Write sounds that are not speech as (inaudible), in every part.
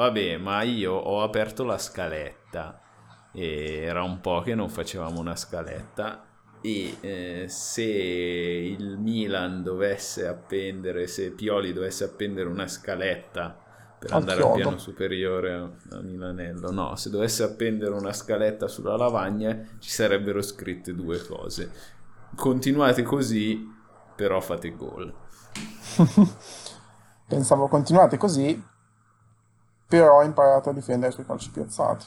vabbè, ma io ho aperto la scaletta e era un po' che non facevamo una scaletta e eh, se il Milan dovesse appendere, se Pioli dovesse appendere una scaletta per al andare chiodo. al piano superiore a, a Milanello, no, se dovesse appendere una scaletta sulla lavagna ci sarebbero scritte due cose. Continuate così, però fate gol. (laughs) Pensavo continuate così, però ho imparato a difendere sui calci piazzati.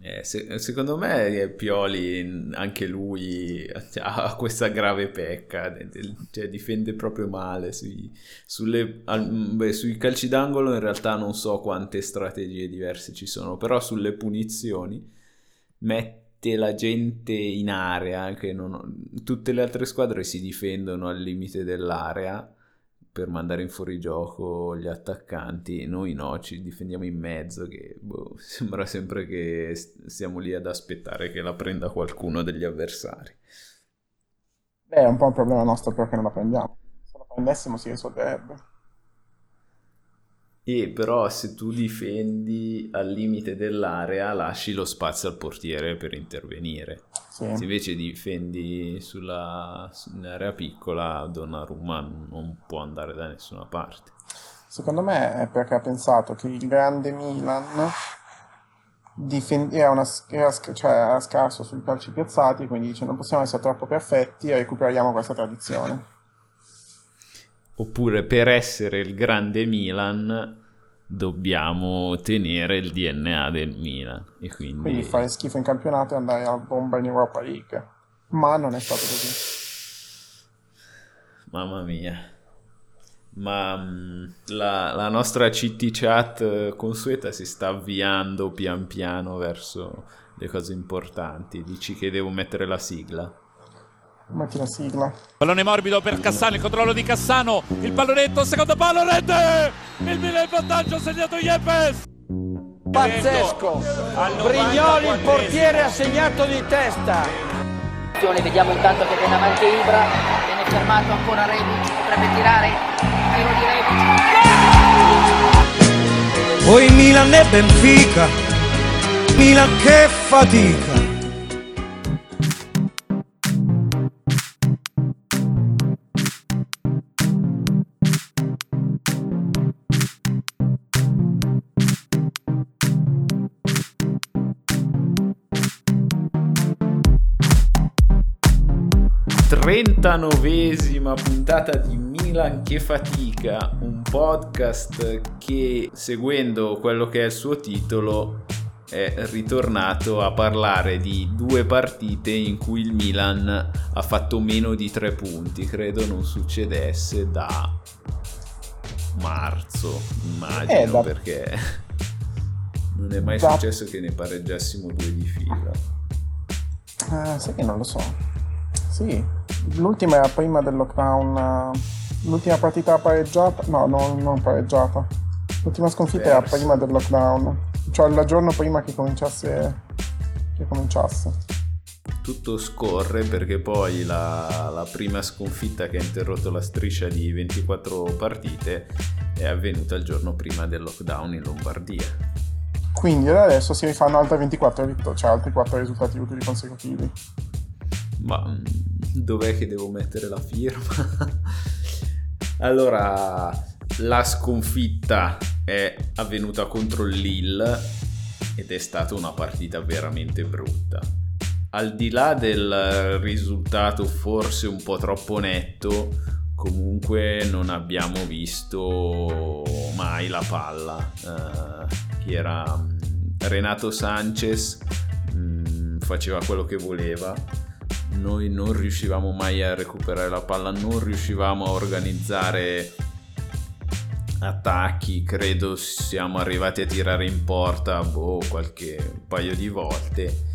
Eh, se, secondo me Pioli, anche lui, ha questa grave pecca, cioè difende proprio male. Sui, sulle, beh, sui calci d'angolo in realtà non so quante strategie diverse ci sono, però sulle punizioni mette la gente in area, che non, tutte le altre squadre si difendono al limite dell'area per mandare in fuorigioco gli attaccanti, noi no, ci difendiamo in mezzo, che boh, (laughs) sembra sempre che stiamo lì ad aspettare che la prenda qualcuno degli avversari. Beh, è un po' un problema nostro perché non la prendiamo. Se la prendessimo si risolverebbe. E però se tu difendi al limite dell'area lasci lo spazio al portiere per intervenire. Sì. Se invece difendi sulla, sull'area piccola, Donnarumma non può andare da nessuna parte. Secondo me è perché ha pensato che il grande Milan difend- era, una, era, cioè era scarso sui calci piazzati, quindi dice non possiamo essere troppo perfetti e recuperiamo questa tradizione. Oppure per essere il grande Milan dobbiamo tenere il DNA del Milan. E quindi... quindi fare schifo in campionato e andare a bomba in Europa League. Ma non è stato così. Mamma mia. Ma mm, la, la nostra CT chat eh, consueta si sta avviando pian piano verso le cose importanti. Dici che devo mettere la sigla. Metti la sigla. Pallone morbido per Cassano, il controllo di Cassano, il pallonetto, secondo palo, rete! Il Milan in vantaggio, segnato Yepes! Pazzesco! Brignoli, il portiere, ha segnato di testa! Vediamo intanto che viene avanti Ibra, viene fermato ancora Rebic, potrebbe tirare, tiro di Rebic. Poi Milan e Benfica, Milan che fatica! 39esima puntata di Milan che fatica, un podcast che seguendo quello che è il suo titolo è ritornato a parlare di due partite in cui il Milan ha fatto meno di tre punti, credo non succedesse da marzo, immagino, eh, da... perché (laughs) non è mai da... successo che ne pareggiassimo due di fila. Uh, sai che non lo so. Sì, l'ultima era prima del lockdown. L'ultima partita pareggiata. No, no non pareggiata. L'ultima sconfitta era prima del lockdown. Cioè il giorno prima che cominciasse. Che cominciasse. Tutto scorre perché poi la, la prima sconfitta che ha interrotto la striscia di 24 partite è avvenuta il giorno prima del lockdown in Lombardia. Quindi adesso si rifanno altre 24 vittorie, cioè altri 4 risultati utili consecutivi. Ma mm, dov'è che devo mettere la firma? (laughs) allora, la sconfitta è avvenuta contro il Lille ed è stata una partita veramente brutta. Al di là del risultato forse un po' troppo netto, comunque non abbiamo visto mai la palla. Uh, era mm, Renato Sanchez mh, mm, faceva quello che voleva noi non riuscivamo mai a recuperare la palla, non riuscivamo a organizzare attacchi, credo siamo arrivati a tirare in porta boh, qualche paio di volte.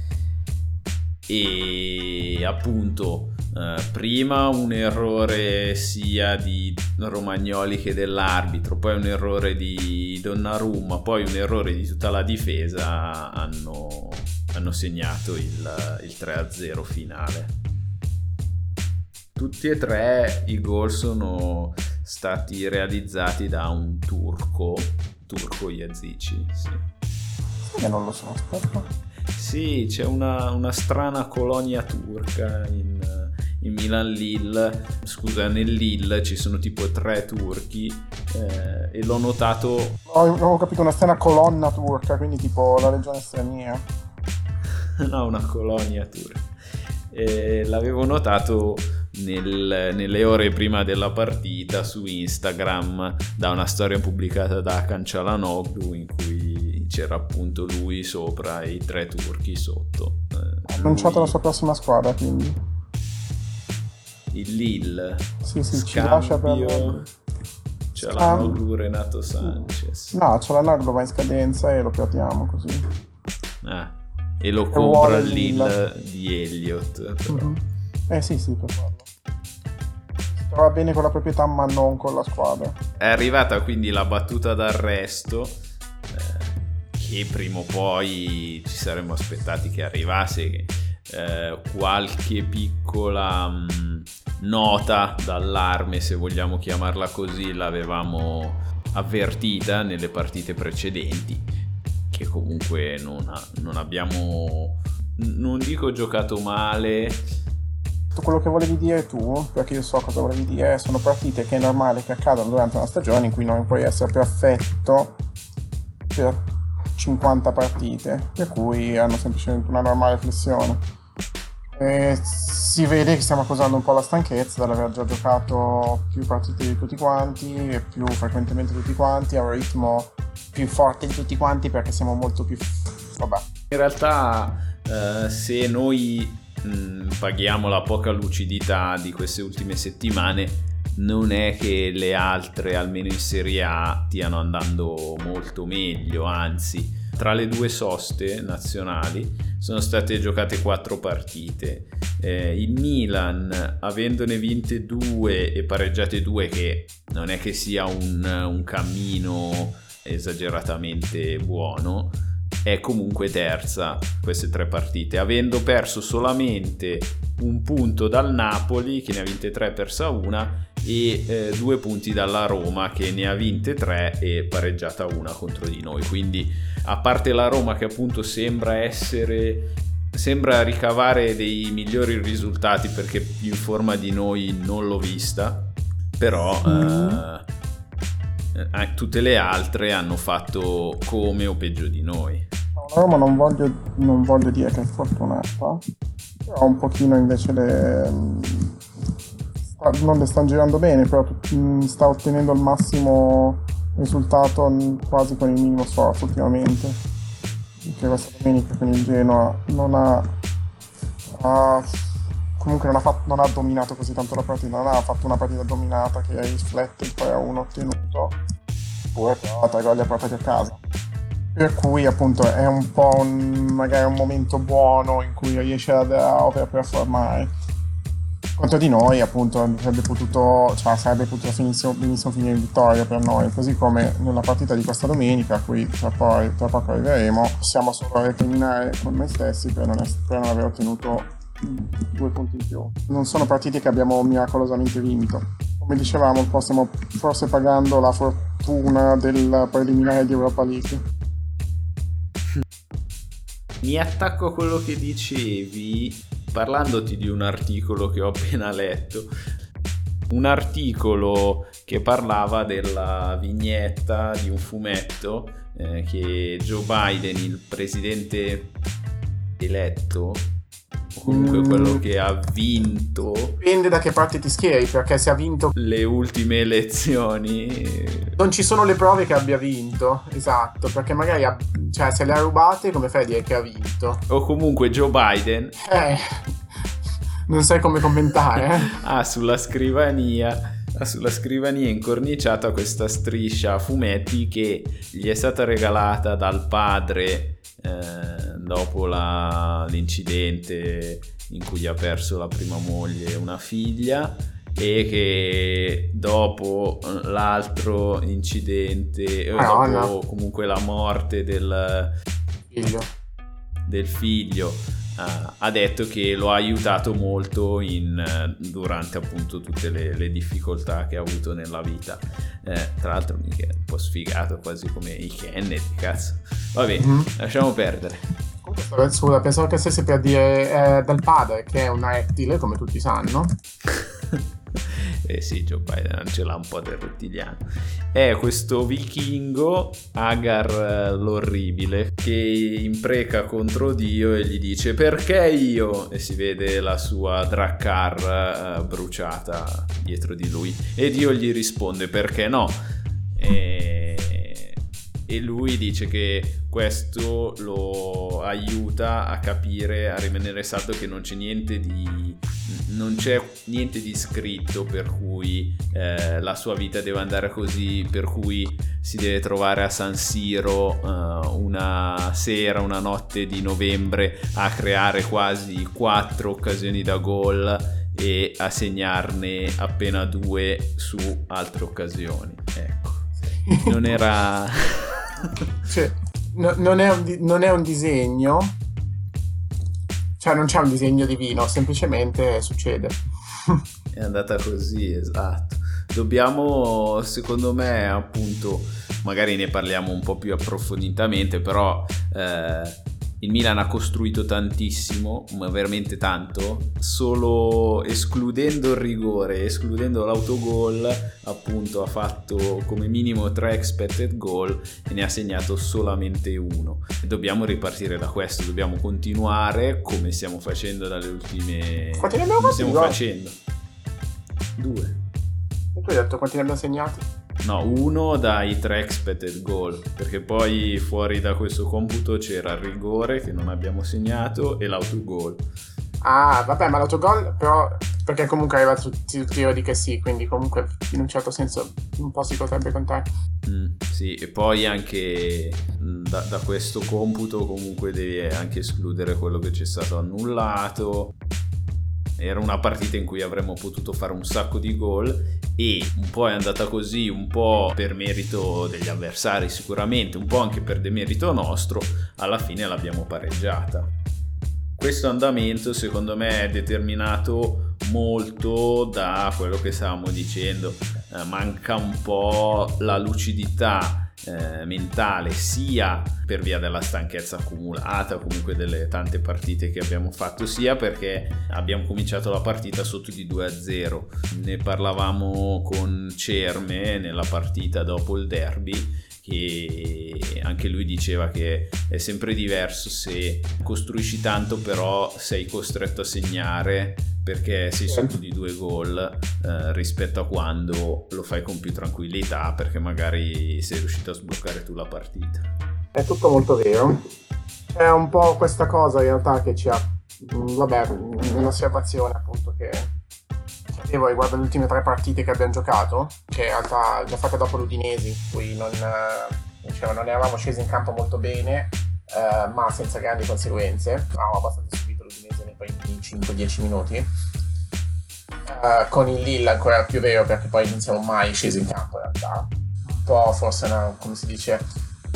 E appunto eh, prima un errore sia di Romagnoli che dell'arbitro, poi un errore di Donnarumma, poi un errore di tutta la difesa hanno hanno segnato il, il 3-0 finale. Tutti e tre i gol sono stati realizzati da un turco turco Iazici, sì. Io non lo so, aspetta. Sì, c'è una, una strana colonia turca in, in Milan Lille. Scusa, nel Lille ci sono tipo tre turchi eh, e l'ho notato. Ho, ho capito una strana colonna turca, quindi tipo la regione straniera. (laughs) no, una colonia turca. E l'avevo notato nel, nelle ore prima della partita su Instagram da una storia pubblicata da Cancialanoglu in cui c'era appunto lui sopra e i tre turchi sotto. Ha annunciato la sua prossima squadra, quindi. Il Lille. Sì, sì, ci lascia per... Scambio. Cialanoglu, Renato Sanchez. No, Cialanoglu va in scadenza e lo piattiamo così. Ah, e lo compra vuole il il Lille di Elliott. però. Mhm. Eh sì, sì, per farlo. Si trova bene con la proprietà, ma non con la squadra. È arrivata quindi la battuta d'arresto eh, che prima o poi ci saremmo aspettati che arrivasse. che, eh, qualche piccola mh, nota d'allarme, se vogliamo chiamarla così, l'avevamo avvertita nelle partite precedenti, che comunque non, ha- non abbiamo, non dico giocato male, Tutto quello che volevi dire tu, perché io so cosa volevi dire, sono partite che è normale che accadano durante una stagione in cui non puoi essere perfetto per 50 partite, per cui hanno semplicemente una normale flessione. E si vede che stiamo accusando un po' la stanchezza dall'aver già giocato più partite di tutti quanti e più frequentemente tutti quanti, a un ritmo più forte di tutti quanti perché siamo molto più... vabbè. In realtà, eh, se noi mh, paghiamo la poca lucidità di queste ultime settimane, non è che le altre, almeno in Serie A, stiano andando molto meglio, anzi, tra le due soste nazionali sono state giocate quattro partite. Eh, il Milan, avendone vinte due e pareggiate due, che non è che sia un, un cammino esageratamente buono, è comunque terza queste tre partite, avendo perso solamente un punto dal Napoli che ne ha vinte tre persa una e eh, due punti dalla Roma che ne ha vinte tre e pareggiata una contro di noi. Quindi a parte la Roma che appunto sembra essere sembra ricavare dei migliori risultati perché in forma di noi non l'ho vista, però eh, eh, tutte le altre hanno fatto come o peggio di noi. La Roma non voglio, non voglio dire che è fortunata, però un pochino invece le, sta- non le stanno girando bene, però mm, sta ottenendo il massimo risultato mm, quasi con il minimo sforzo ultimamente. Perché questa domenica con il Genoa non ha, ha- comunque non ha, fatto- non ha dominato così tanto la partita, non ha fatto una partita dominata che riflette il 3-1 ottenuto, oppure però tre gol li ha portati a casa. Per cui appunto è un po' un, magari un momento buono in cui riesce ad overperformare. Contro di noi appunto sarebbe potuto, cioè, sarebbe potuto finissimo, benissimo finire in vittoria per noi, così come nella partita di questa domenica, a cui tra, poi, tra poco arriveremo, possiamo solo recriminare con noi stessi per non, per non aver ottenuto due punti in più. Non sono partite che abbiamo miracolosamente vinto. Come dicevamo, stiamo forse pagando la fortuna del preliminare di Europa League. Mi attacco a quello che dicevi parlandoti di un articolo che ho appena letto. Un articolo che parlava della vignetta di un fumetto eh, che Joe Biden, il presidente eletto, o comunque Mm. quello che ha vinto Dipende da che parte ti schieri, perché se ha vinto le ultime elezioni, non ci sono le prove che abbia vinto, esatto, perché magari ha- cioè, se le ha rubate come fai a dire che ha vinto? o comunque Joe Biden Eh, non sai come commentare, eh? ha (laughs) sulla scrivania ha sulla scrivania incorniciata questa striscia a fumetti che gli è stata regalata dal padre eh, dopo la- l'incidente in cui ha perso la prima moglie e una figlia e che dopo l'altro incidente eh, Madonna. dopo comunque la morte del, Figlio. del figlio ha, ha detto che lo ha aiutato molto in, durante appunto tutte le, le, difficoltà che ha avuto nella vita. Eh, tra l'altro mica un po' sfigato quasi come i Kennedy, (laughs) cazzo. Va bene, mm-hmm. lasciamo perdere. Scusa, pensavo che stessi per dire eh, del padre, che è un rettile, come tutti sanno. (laughs) eh sì, Joe Biden ce l'ha un po' del rettiliano. È questo vichingo, Agar eh, l'orribile, che impreca contro Dio e gli dice perché io? E si vede la sua Drakkar uh, bruciata dietro di lui. E Dio gli risponde perché no? E e lui dice che questo lo aiuta a capire, a rimanere saldo che non c'è niente di, non c'è niente di scritto per cui eh, la sua vita deve andare così, per cui si deve trovare a San Siro uh, una sera, una notte di novembre a creare quasi quattro occasioni da gol e a segnarne appena due su altre occasioni. Ecco. Non era cioè, no, non, è un, non, è un, disegno, cioè non c'è un disegno divino, semplicemente succede. è andata così, esatto. Dobbiamo, secondo me, appunto, magari ne parliamo un po' più approfonditamente, però eh, il Milan ha costruito tantissimo, ma veramente tanto, solo escludendo il rigore, escludendo l'autogol, appunto ha fatto come minimo 3 expected goal e ne ha segnato solamente uno. Dobbiamo ripartire da questo, dobbiamo continuare come stiamo facendo dalle ultime... Quanti ne abbiamo stiamo facendo? Due. E tu hai detto quanti ne abbiamo segnati? No, uno dai tre expected goal, perché poi fuori da questo computo c'era il rigore che non abbiamo segnato e l'autogol. Ah, vabbè, ma l'autogol però perché comunque aveva tutti, tutti io di che sì, quindi comunque in un certo senso un po' si potrebbe contare. Mm, sì, e poi anche mm, da, da, questo computo comunque devi anche escludere quello che ci è stato annullato. Era una partita in cui avremmo potuto fare un sacco di gol e un po' è andata così, un po' per merito degli avversari sicuramente, un po' anche per demerito nostro, alla fine l'abbiamo pareggiata. Questo andamento secondo me è determinato molto da quello che stavamo dicendo, eh, manca un po' la lucidità eh, mentale sia per via della stanchezza accumulata comunque delle tante partite che abbiamo fatto sia perché abbiamo cominciato la partita sotto di 2 a 0 ne parlavamo con Cerme nella partita dopo il derby che anche lui diceva che è sempre diverso se costruisci tanto però sei costretto a segnare perché sei sotto di due gol eh, rispetto a quando lo fai con più tranquillità perché magari sei riuscito a sbloccare tu la partita. È tutto molto vero. È un po' questa cosa in realtà che ci ha... Mm, vabbè, un'osservazione appunto che avevo riguardo le ultime tre partite che abbiamo giocato, che in realtà già fatte dopo l'Udinese, in cui non, eh, diciamo, non eravamo scesi in campo molto bene, eh, ma senza grandi conseguenze. Avevamo abbastanza subito l'Udinese nei primi 5-10 minuti. Uh, con il Lille ancora più vero perché poi non siamo mai scesi in campo in realtà. Un po' forse, una, come si dice,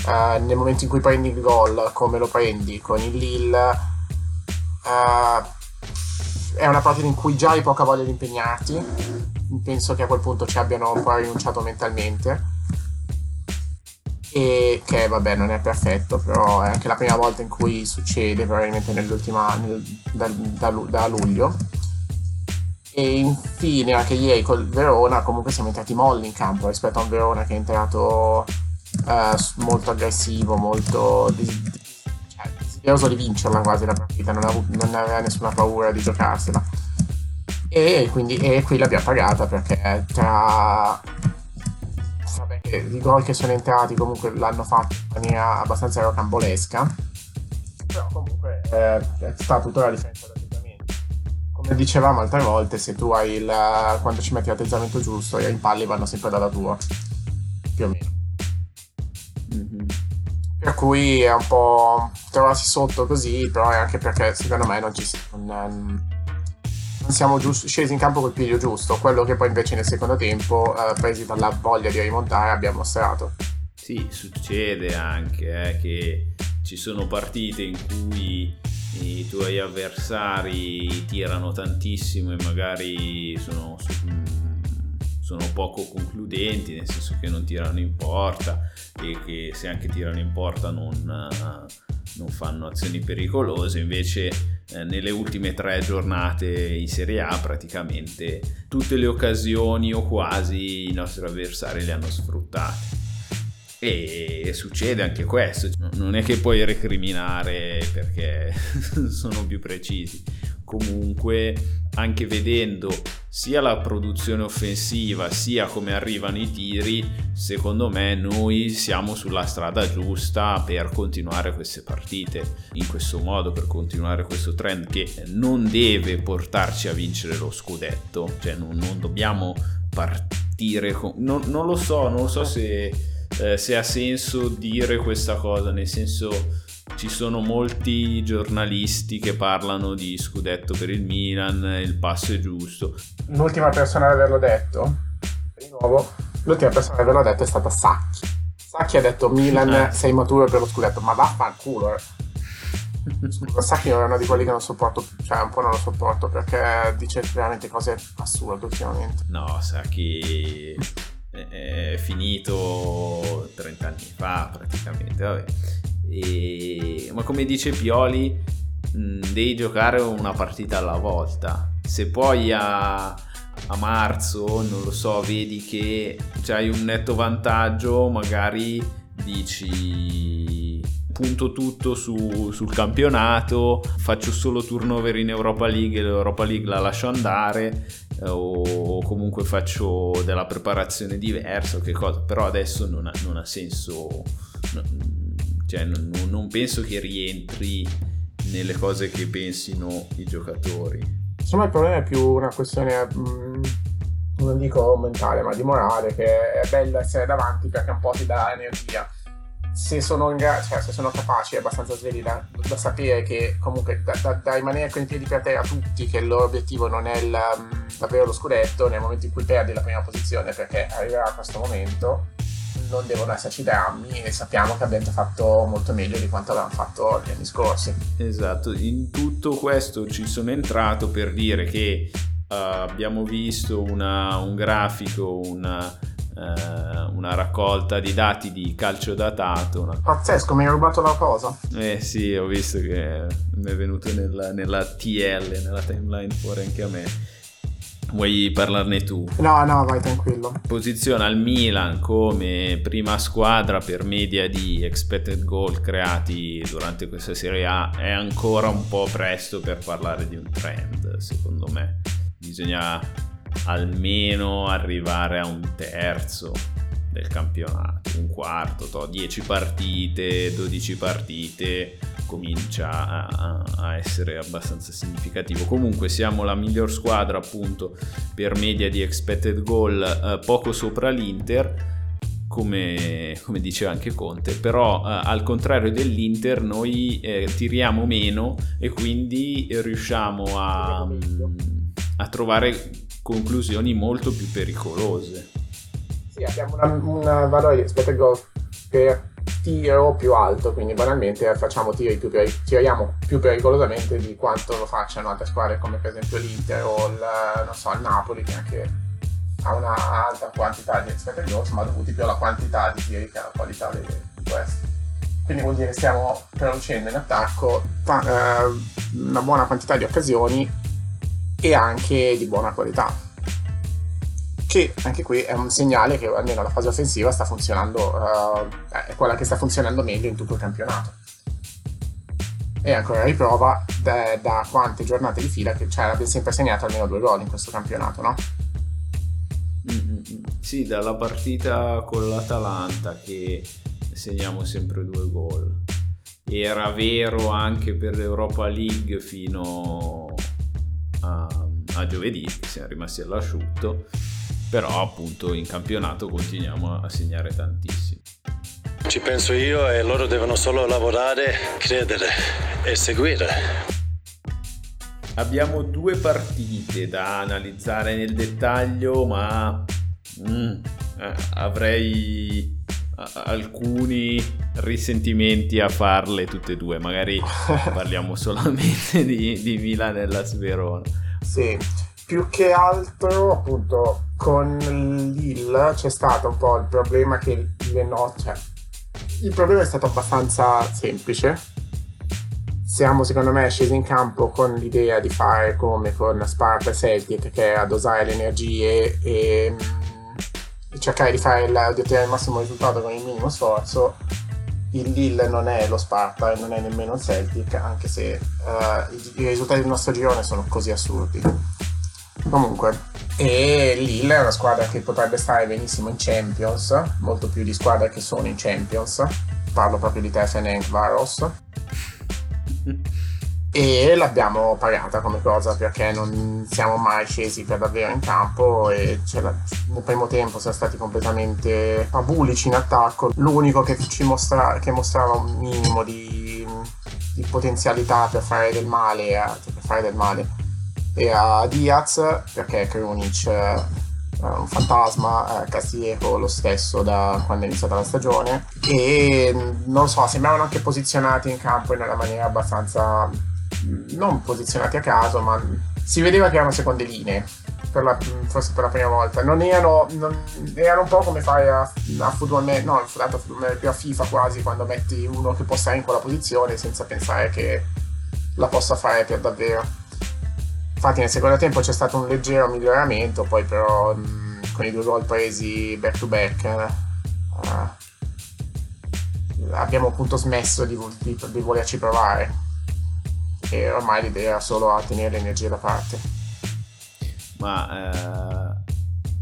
uh, nel momento in cui prendi il gol, come lo prendi con il Lille, uh, è una partita in cui già hai poca voglia di impegnarti. Penso che a quel punto ci abbiano un po' rinunciato mentalmente. E che vabbè non è perfetto, però è anche la prima volta in cui succede, probabilmente nell'ultima nel, da, da, da luglio. E infine anche ieri col Verona comunque siamo entrati molli in campo rispetto a un Verona che è entrato uh, molto aggressivo, molto desideroso di vincerla quasi la partita, non, av- non aveva nessuna paura di giocarsela. E quindi e qui l'abbiamo pagata perché tra vabbè, i gol che sono entrati comunque l'hanno fatto in maniera abbastanza rocambolesca. Però comunque eh, sta tutta la differenza d'atteggiamento. Come dicevamo altre volte, se tu hai il quando ci metti l'atteggiamento giusto, i impalli vanno sempre dalla tua. Più o meno. Per cui è un po' trovarsi sotto così, però è anche perché secondo me non ci non, non siamo giusto, scesi in campo col piglio giusto, quello che poi invece nel secondo tempo, eh, presi dalla voglia di rimontare, abbiamo mostrato. Sì, succede anche eh, che ci sono partite in cui i tuoi avversari tirano tantissimo e magari sono, sono poco concludenti, nel senso che non tirano in porta e che se anche tirano in porta non, non fanno azioni pericolose, invece eh, nelle ultime tre giornate in Serie A praticamente tutte le occasioni o quasi i nostri avversari le hanno sfruttate. E succede anche questo, non è che puoi recriminare perché (laughs) sono più precisi. Comunque, anche vedendo sia la produzione offensiva sia come arrivano i tiri, secondo me noi siamo sulla strada giusta per continuare queste partite in questo modo, per continuare questo trend che non deve portarci a vincere lo scudetto, cioè non, non dobbiamo partire con... Non, non, lo so, non lo so se, eh, se ha senso dire questa cosa, nel senso ci sono molti giornalisti che parlano di scudetto per il Milan, il passo è giusto. L'ultima persona ad averlo detto, di nuovo, l'ultima persona ad averlo detto è stata Sacchi. Sacchi ha detto Milan eh. sei maturo per lo scudetto, ma vaffanculo. Eh. Sacchi è uno di quelli che non sopporto, cioè un po' non lo sopporto perché dice veramente cose assurde ultimamente. No, Sacchi è finito 30 anni fa praticamente, vabbè. E... Ma come dice Pioli, mh, devi giocare una partita alla volta. Se poi a, a marzo, non lo so, vedi che hai un netto vantaggio, magari dici punto tutto su, sul campionato, faccio solo turnover in Europa League e l'Europa League la lascio andare eh, o comunque faccio della preparazione diversa, che cosa, però adesso non ha, non ha senso. Cioè, non, non penso che rientri nelle cose che pensino i giocatori. Insomma, il problema è più una questione, mh, mm, non dico mentale, ma di morale, che è bello essere davanti perché un po' ti dà energia. Se sono, in gra- cioè, se sono capaci, è abbastanza svegli da, da, sapere che comunque da, da, da, rimanere con i piedi per terra tutti, che il loro obiettivo non è il, um, davvero lo scudetto, nel momento in cui perdi la prima posizione, perché arriverà questo momento, non devono esserci drammi e sappiamo che abbiamo fatto molto meglio di quanto avevamo fatto gli anni scorsi. Esatto, in tutto questo ci sono entrato per dire che uh, abbiamo visto una, un grafico, una, uh, una, raccolta di dati di calcio datato. Una... Pazzesco, mi hai rubato la cosa. Eh sì, ho visto che mi è venuto nella, nella TL, nella timeline fuori anche a me Vuoi parlarne tu? No, no, vai tranquillo. Posiziona il Milan come prima squadra per media di expected goal creati durante questa Serie A. È ancora un po' presto per parlare di un trend, secondo me. Bisogna almeno arrivare a un terzo del campionato, un quarto, 10 partite, 12 partite comincia a, a, essere abbastanza significativo. Comunque siamo la miglior squadra appunto per media di expected goal eh, poco sopra l'Inter. Come, come, diceva anche Conte, però eh, al contrario dell'Inter noi eh, tiriamo meno e quindi riusciamo a, a trovare conclusioni molto più pericolose. Sì, abbiamo un valore di expected goal per tiro più alto, quindi banalmente facciamo tiri più tiriamo più pericolosamente di quanto lo facciano altre squadre come per esempio l'Inter o il, so, il Napoli che anche ha una alta quantità di expected goals ma dovuti più alla quantità di tiri che alla qualità di, questo. Quindi vuol dire che stiamo producendo in attacco eh, una buona quantità di occasioni e anche di buona qualità che anche qui è un segnale che almeno la fase offensiva sta funzionando, uh, è quella che sta funzionando meglio in tutto il campionato. E ancora riprova da, da quante giornate di fila che cioè, abbia sempre segnato almeno due gol in questo campionato, no? Mm-hmm. Sì, dalla partita con l'Atalanta che segniamo sempre due gol. Era vero anche per l'Europa League fino a, a giovedì, siamo rimasti all'asciutto però appunto in campionato continuiamo a segnare tantissimo. Ci penso io e loro devono solo lavorare, credere e seguire. Abbiamo due partite da analizzare nel dettaglio, ma mm, eh, avrei, alcuni risentimenti a farle tutte e due. Magari (laughs) parliamo solamente di, di Milan e la Sverona. Sì, più che altro appunto con Lille c'è stato un po' il problema che le note... Cioè, il problema è stato abbastanza semplice. Siamo secondo me scesi in campo con l'idea di fare come con Sparta e Celtic, che è dosare le energie e cercare di, fare il, di ottenere il massimo risultato con il minimo sforzo. Il Lille non è lo Sparta e non è nemmeno il Celtic, anche se uh, i, i, risultati del nostro girone sono così assurdi. Comunque, e Lille è una squadra che potrebbe stare benissimo in Champions, molto più di squadre che sono in Champions. Parlo proprio di Tefen e Varos. E l'abbiamo pagata come cosa perché non siamo mai scesi per davvero in campo e nel primo tempo siamo stati completamente abulici in attacco. L'unico che mostra, che mostrava un minimo di, di, potenzialità per fare del male cioè per fare del male era Diaz perché Krunic è un fantasma, Castillejo lo stesso da quando è iniziata la stagione e non lo so, sembravano anche posizionati in campo in una maniera abbastanza non posizionati a caso, ma si vedeva che erano seconde linee. Per la, forse per la prima volta. Non erano, non, erano un po' come fai a, a football no, a football più a FIFA quasi, quando metti uno che può stare in quella posizione senza pensare che la possa fare per davvero. Infatti nel secondo tempo c'è stato un leggero miglioramento, poi però mh, con i due gol presi back to back uh, abbiamo appunto smesso di, di, di volerci provare e ormai l'idea era solo a tenere l'energia da parte. Ma eh,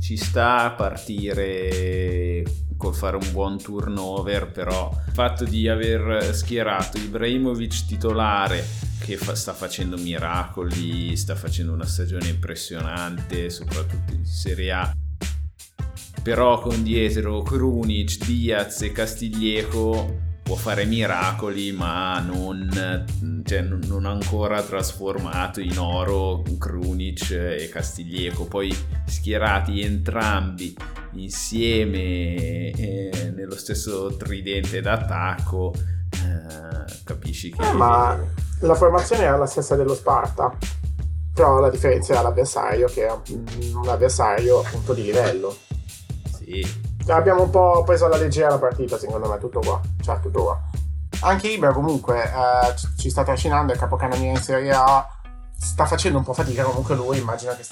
ci sta a partire fare un buon turnover, però il fatto di aver schierato Ibrahimovic titolare che fa, sta facendo miracoli, sta facendo una stagione impressionante, soprattutto in Serie A. Però con dietro Krunic, Diaz e Castiglieco può fare miracoli, ma non, cioè, non ancora trasformato in oro Krunic e Castiglieco. Poi schierati entrambi insieme eh, nello stesso tridente d'attacco, eh, capisci che... Eh, ma la formazione era la stessa dello Sparta, però la differenza era l'avversario, che era un avversario appunto di livello. Sì, abbiamo un po' preso alla leggera la partita, secondo me, tutto qua. Cioè, tutto qua. Anche Ibra comunque eh, ci sta trascinando, il capocannoniere in Serie A, sta facendo un po' fatica comunque lui, immagino che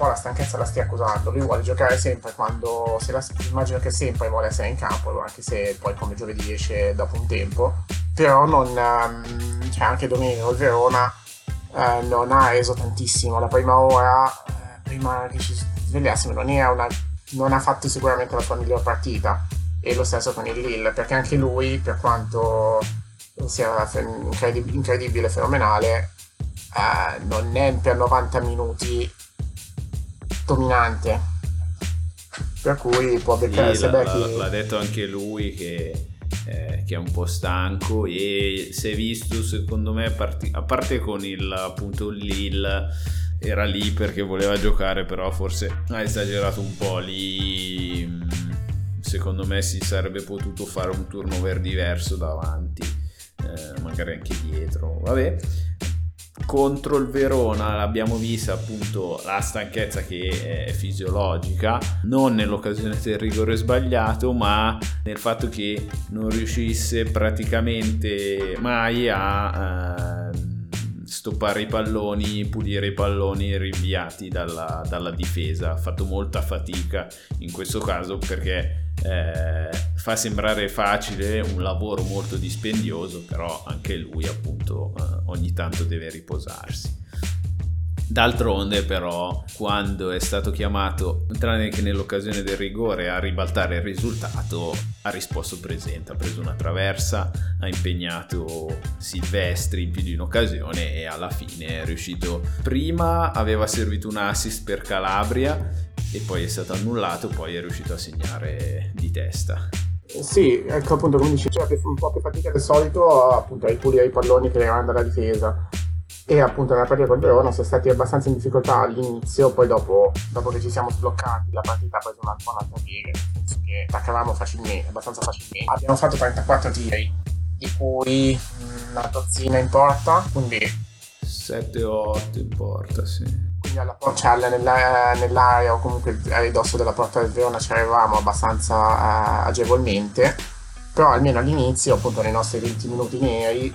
un la stanchezza la stia accusando. Lui vuole giocare sempre quando, la, immagino che sempre vuole essere in campo, anche se poi come giovedì esce dopo un tempo. Però non, ehm, cioè anche domenica il Verona eh, non ha reso tantissimo. La prima ora, eh, prima che ci svegliassimo, non era una non ha fatto sicuramente la sua miglior partita. E lo stesso con il Lille perché anche lui per quanto sia incredib- incredibile fenomenale eh, non è per 90 minuti dominante. Per cui può beccare sì, l'ha, l'ha, l'ha detto anche lui che eh, che è un po' stanco e si è visto secondo me a parte con il appunto Lille era lì perché voleva giocare, però forse ha esagerato un po' lì. Mm, secondo me si sarebbe potuto fare un turnover diverso davanti, eh, magari anche dietro. Vabbè, contro il Verona l'abbiamo vista appunto la stanchezza che è fisiologica, non nell'occasione del rigore sbagliato, ma nel fatto che non riuscisse praticamente mai a... Eh, stoppare i palloni, pulire i palloni rinviati dalla, dalla difesa. Ha fatto molta fatica in questo caso perché eh, fa sembrare facile un lavoro molto dispendioso, però anche lui appunto eh, ogni tanto deve riposarsi. D'altronde però quando è stato chiamato, tranne che nell'occasione del rigore, a ribaltare il risultato, ha risposto presente, ha preso una traversa, ha impegnato Silvestri in più di un'occasione e alla fine è riuscito. Prima aveva servito un assist per Calabria e poi è stato annullato, poi è riuscito a segnare di testa. Sì, ecco appunto come dicevo, un po' più fatica del solito appunto a ripulire i palloni che le dalla difesa e appunto nella partita col Verona siamo stati abbastanza in difficoltà all'inizio, poi dopo, dopo che ci siamo sbloccati la partita ha preso una buona senso che attaccavamo facilmente, abbastanza facilmente. Abbiamo fatto 34 tiri, di cui una dozzina in porta, quindi 7-8 in porta, sì. Quindi alla porta, cioè, nella, nell'area o comunque a ridosso della porta del Verona ci arrivavamo abbastanza uh, agevolmente, però almeno all'inizio, appunto nei nostri 20 minuti neri,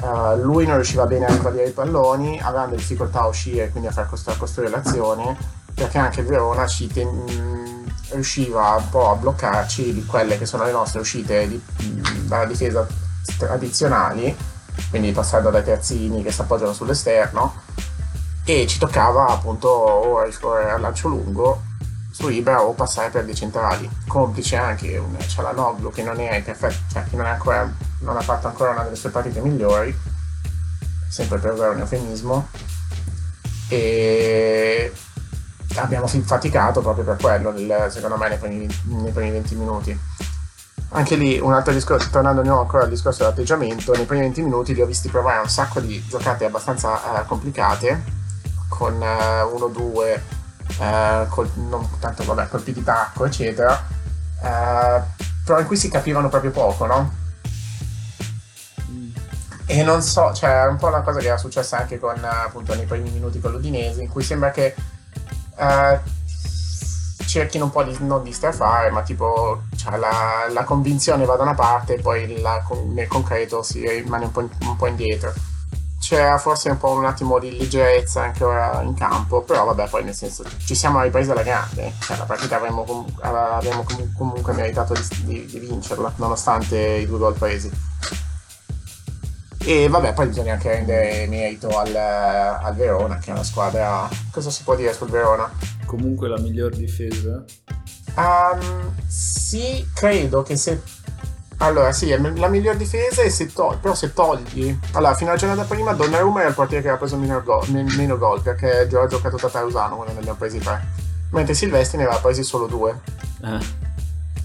uh, lui non riusciva bene a cogliere i palloni, avendo difficoltà a uscire e quindi a far costruire, costruire l'azione, perché anche Verona ci ten- mm, riusciva un po' a bloccarci di quelle che sono le nostre uscite di, mm, dalla difesa tradizionali quindi passando dai terzini che si appoggiano sull'esterno e ci toccava appunto o al lancio lungo su Ibra o passare per dei centrali. Complice anche un Cialanoglu che non è perfetto cioè che non, ancora, non ha fatto ancora una delle sue partite migliori sempre per usare un eufemismo e abbiamo faticato proprio per quello nel, secondo me nei primi, nei primi 20 minuti. Anche lì un altro discorso, tornando di nuovo ancora al discorso dell'atteggiamento, nei primi 20 minuti li ho visti provare un sacco di giocate abbastanza uh, complicate, con 1-2, uh, uh, non tanto vabbè, colpi di tacco, eccetera, eh, però in cui si capivano proprio poco, no? E non so, cioè è un po' la cosa che era successa anche con appunto nei primi minuti con l'Udinese, in cui sembra che cerchino un po' di non di strafare, ma tipo cioè, la, la, convinzione va da una parte e poi la, nel concreto si rimane un po', un po', indietro. C'era forse un po' un attimo di leggerezza anche ora in campo, però vabbè, poi nel senso ci siamo ripresi alla grande, cioè, la partita avremmo, com- avremmo comunque meritato di, di, di vincerla, nonostante i due gol presi. E vabbè, poi bisogna anche rendere merito al, al, Verona, che è una squadra. Cosa si può dire sul Verona? Comunque la miglior difesa? Um, sì, credo che se. Allora, sì, è la miglior difesa se togli. Però se togli. Allora, fino alla giornata prima, Donnarumma era il portiere che ha preso meno gol, meno gol perché ha giocato Tatarusano quando ne abbiamo presi tre. Mentre Silvestri ne aveva presi solo due. Ah.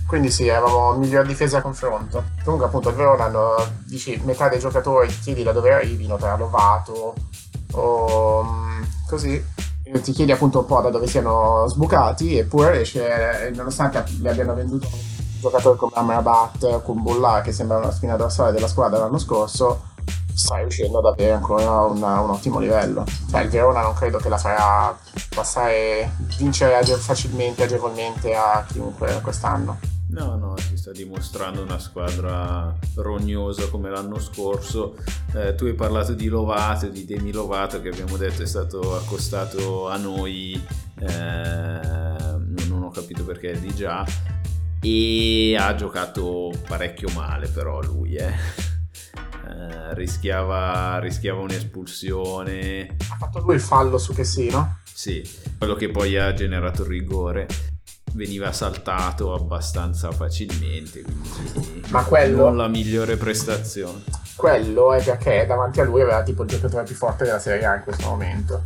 Quindi sì, eravamo miglior difesa a confronto. Comunque appunto il Verona hanno, dici, metà dei giocatori ti chiedi da dove arrivino, tra Lovato o mm, così. Ti chiedi appunto un po' da dove siano sbucati eppure riesce, nonostante le abbiano venduto giocatore come Amrabat, con Bulla che sembra una spina dorsale della squadra l'anno scorso, sta riuscendo ad avere ancora una, un ottimo livello. Cioè il Verona non credo che la farà passare, vincere facilmente, agevolmente a chiunque quest'anno. No, no, si sta dimostrando una squadra rognosa come l'anno scorso. Eh, tu hai parlato di Lovato, di Demi Lovato che abbiamo detto è stato accostato a noi, eh, non ho capito perché di già, e ha giocato parecchio male però lui, eh. eh rischiava, rischiava un'espulsione. Ha fatto lui il fallo su che sì, no? Sì, quello che poi ha generato il rigore veniva saltato abbastanza facilmente. Quindi (laughs) Ma quello. Non la migliore prestazione. Quello è perché davanti a lui aveva tipo il giocatore più forte della Serie A in questo momento.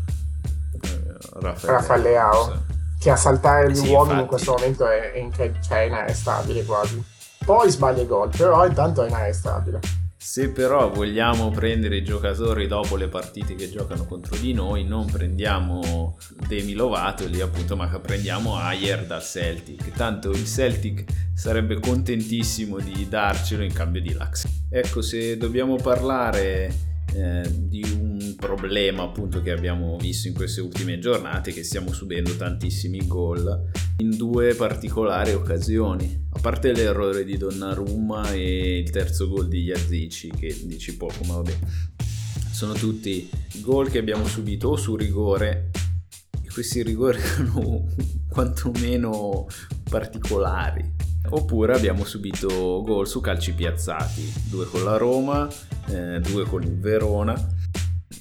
Eh, Raffaele, Raffaele Leao. Che a saltare gli sì, uomini infatti... in questo momento è, è, incred- cioè è inarrestabile quasi. Poi sbaglia il gol, però intanto è inarrestabile. Se però vogliamo prendere i giocatori dopo le partite che giocano contro di noi, non prendiamo Demi Lovato lì appunto, ma prendiamo Ayer dal Celtic. Tanto il Celtic sarebbe contentissimo di darcelo in cambio di Lax. Ecco, se dobbiamo parlare eh, di un problema appunto che abbiamo visto in queste ultime giornate che stiamo subendo tantissimi gol in due particolari occasioni. A parte l'errore di Donnarumma e il terzo gol di Iazici che dici poco ma vabbè. Sono tutti gol che abbiamo subito o su rigore e questi rigori (laughs) erano quantomeno particolari Oppure abbiamo subito gol su calci piazzati, due con la Roma, eh, due con il Verona,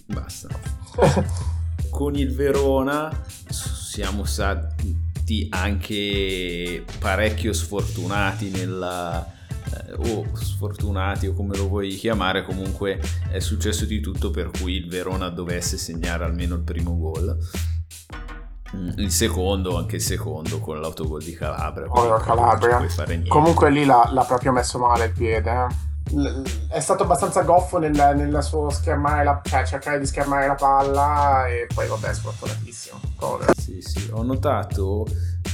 basta. (laughs) con il Verona siamo stati anche parecchio sfortunati nella eh, o sfortunati o come lo vuoi chiamare comunque è successo di tutto per cui il Verona dovesse segnare almeno il primo gol il secondo, anche il secondo con l'autogol di Calabria. Oh, Calabria. Comunque lì l'ha, l'ha, proprio messo male il piede. Eh? è stato abbastanza goffo nel, nel suo schermare la, cioè cercare di schermare la palla e poi vabbè sfortunatissimo. Sì, sì, ho notato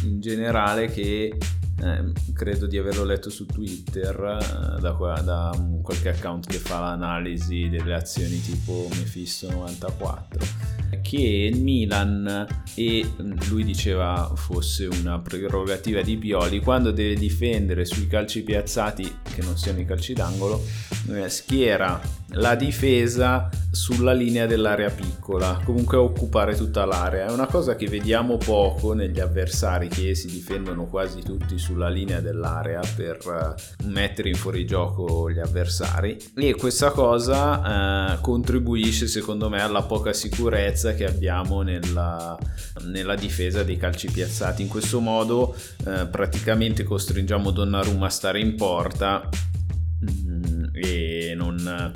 in generale che eh, credo di averlo letto su Twitter eh, da, qua, da qualche account che fa l'analisi delle azioni tipo Mephisto94 che il Milan e lui diceva fosse una prerogativa di Pioli quando deve difendere sui calci piazzati che non siano i calci d'angolo eh, schiera la difesa sulla linea dell'area piccola comunque occupare tutta l'area è una cosa che vediamo poco negli avversari che si difendono quasi tutti sulla linea dell'area per uh, mettere in fuorigioco gli avversari e questa cosa uh, contribuisce secondo me alla poca sicurezza che abbiamo nella, nella difesa dei calci piazzati. In questo modo uh, praticamente costringiamo Donnarumma a stare in porta mm, e non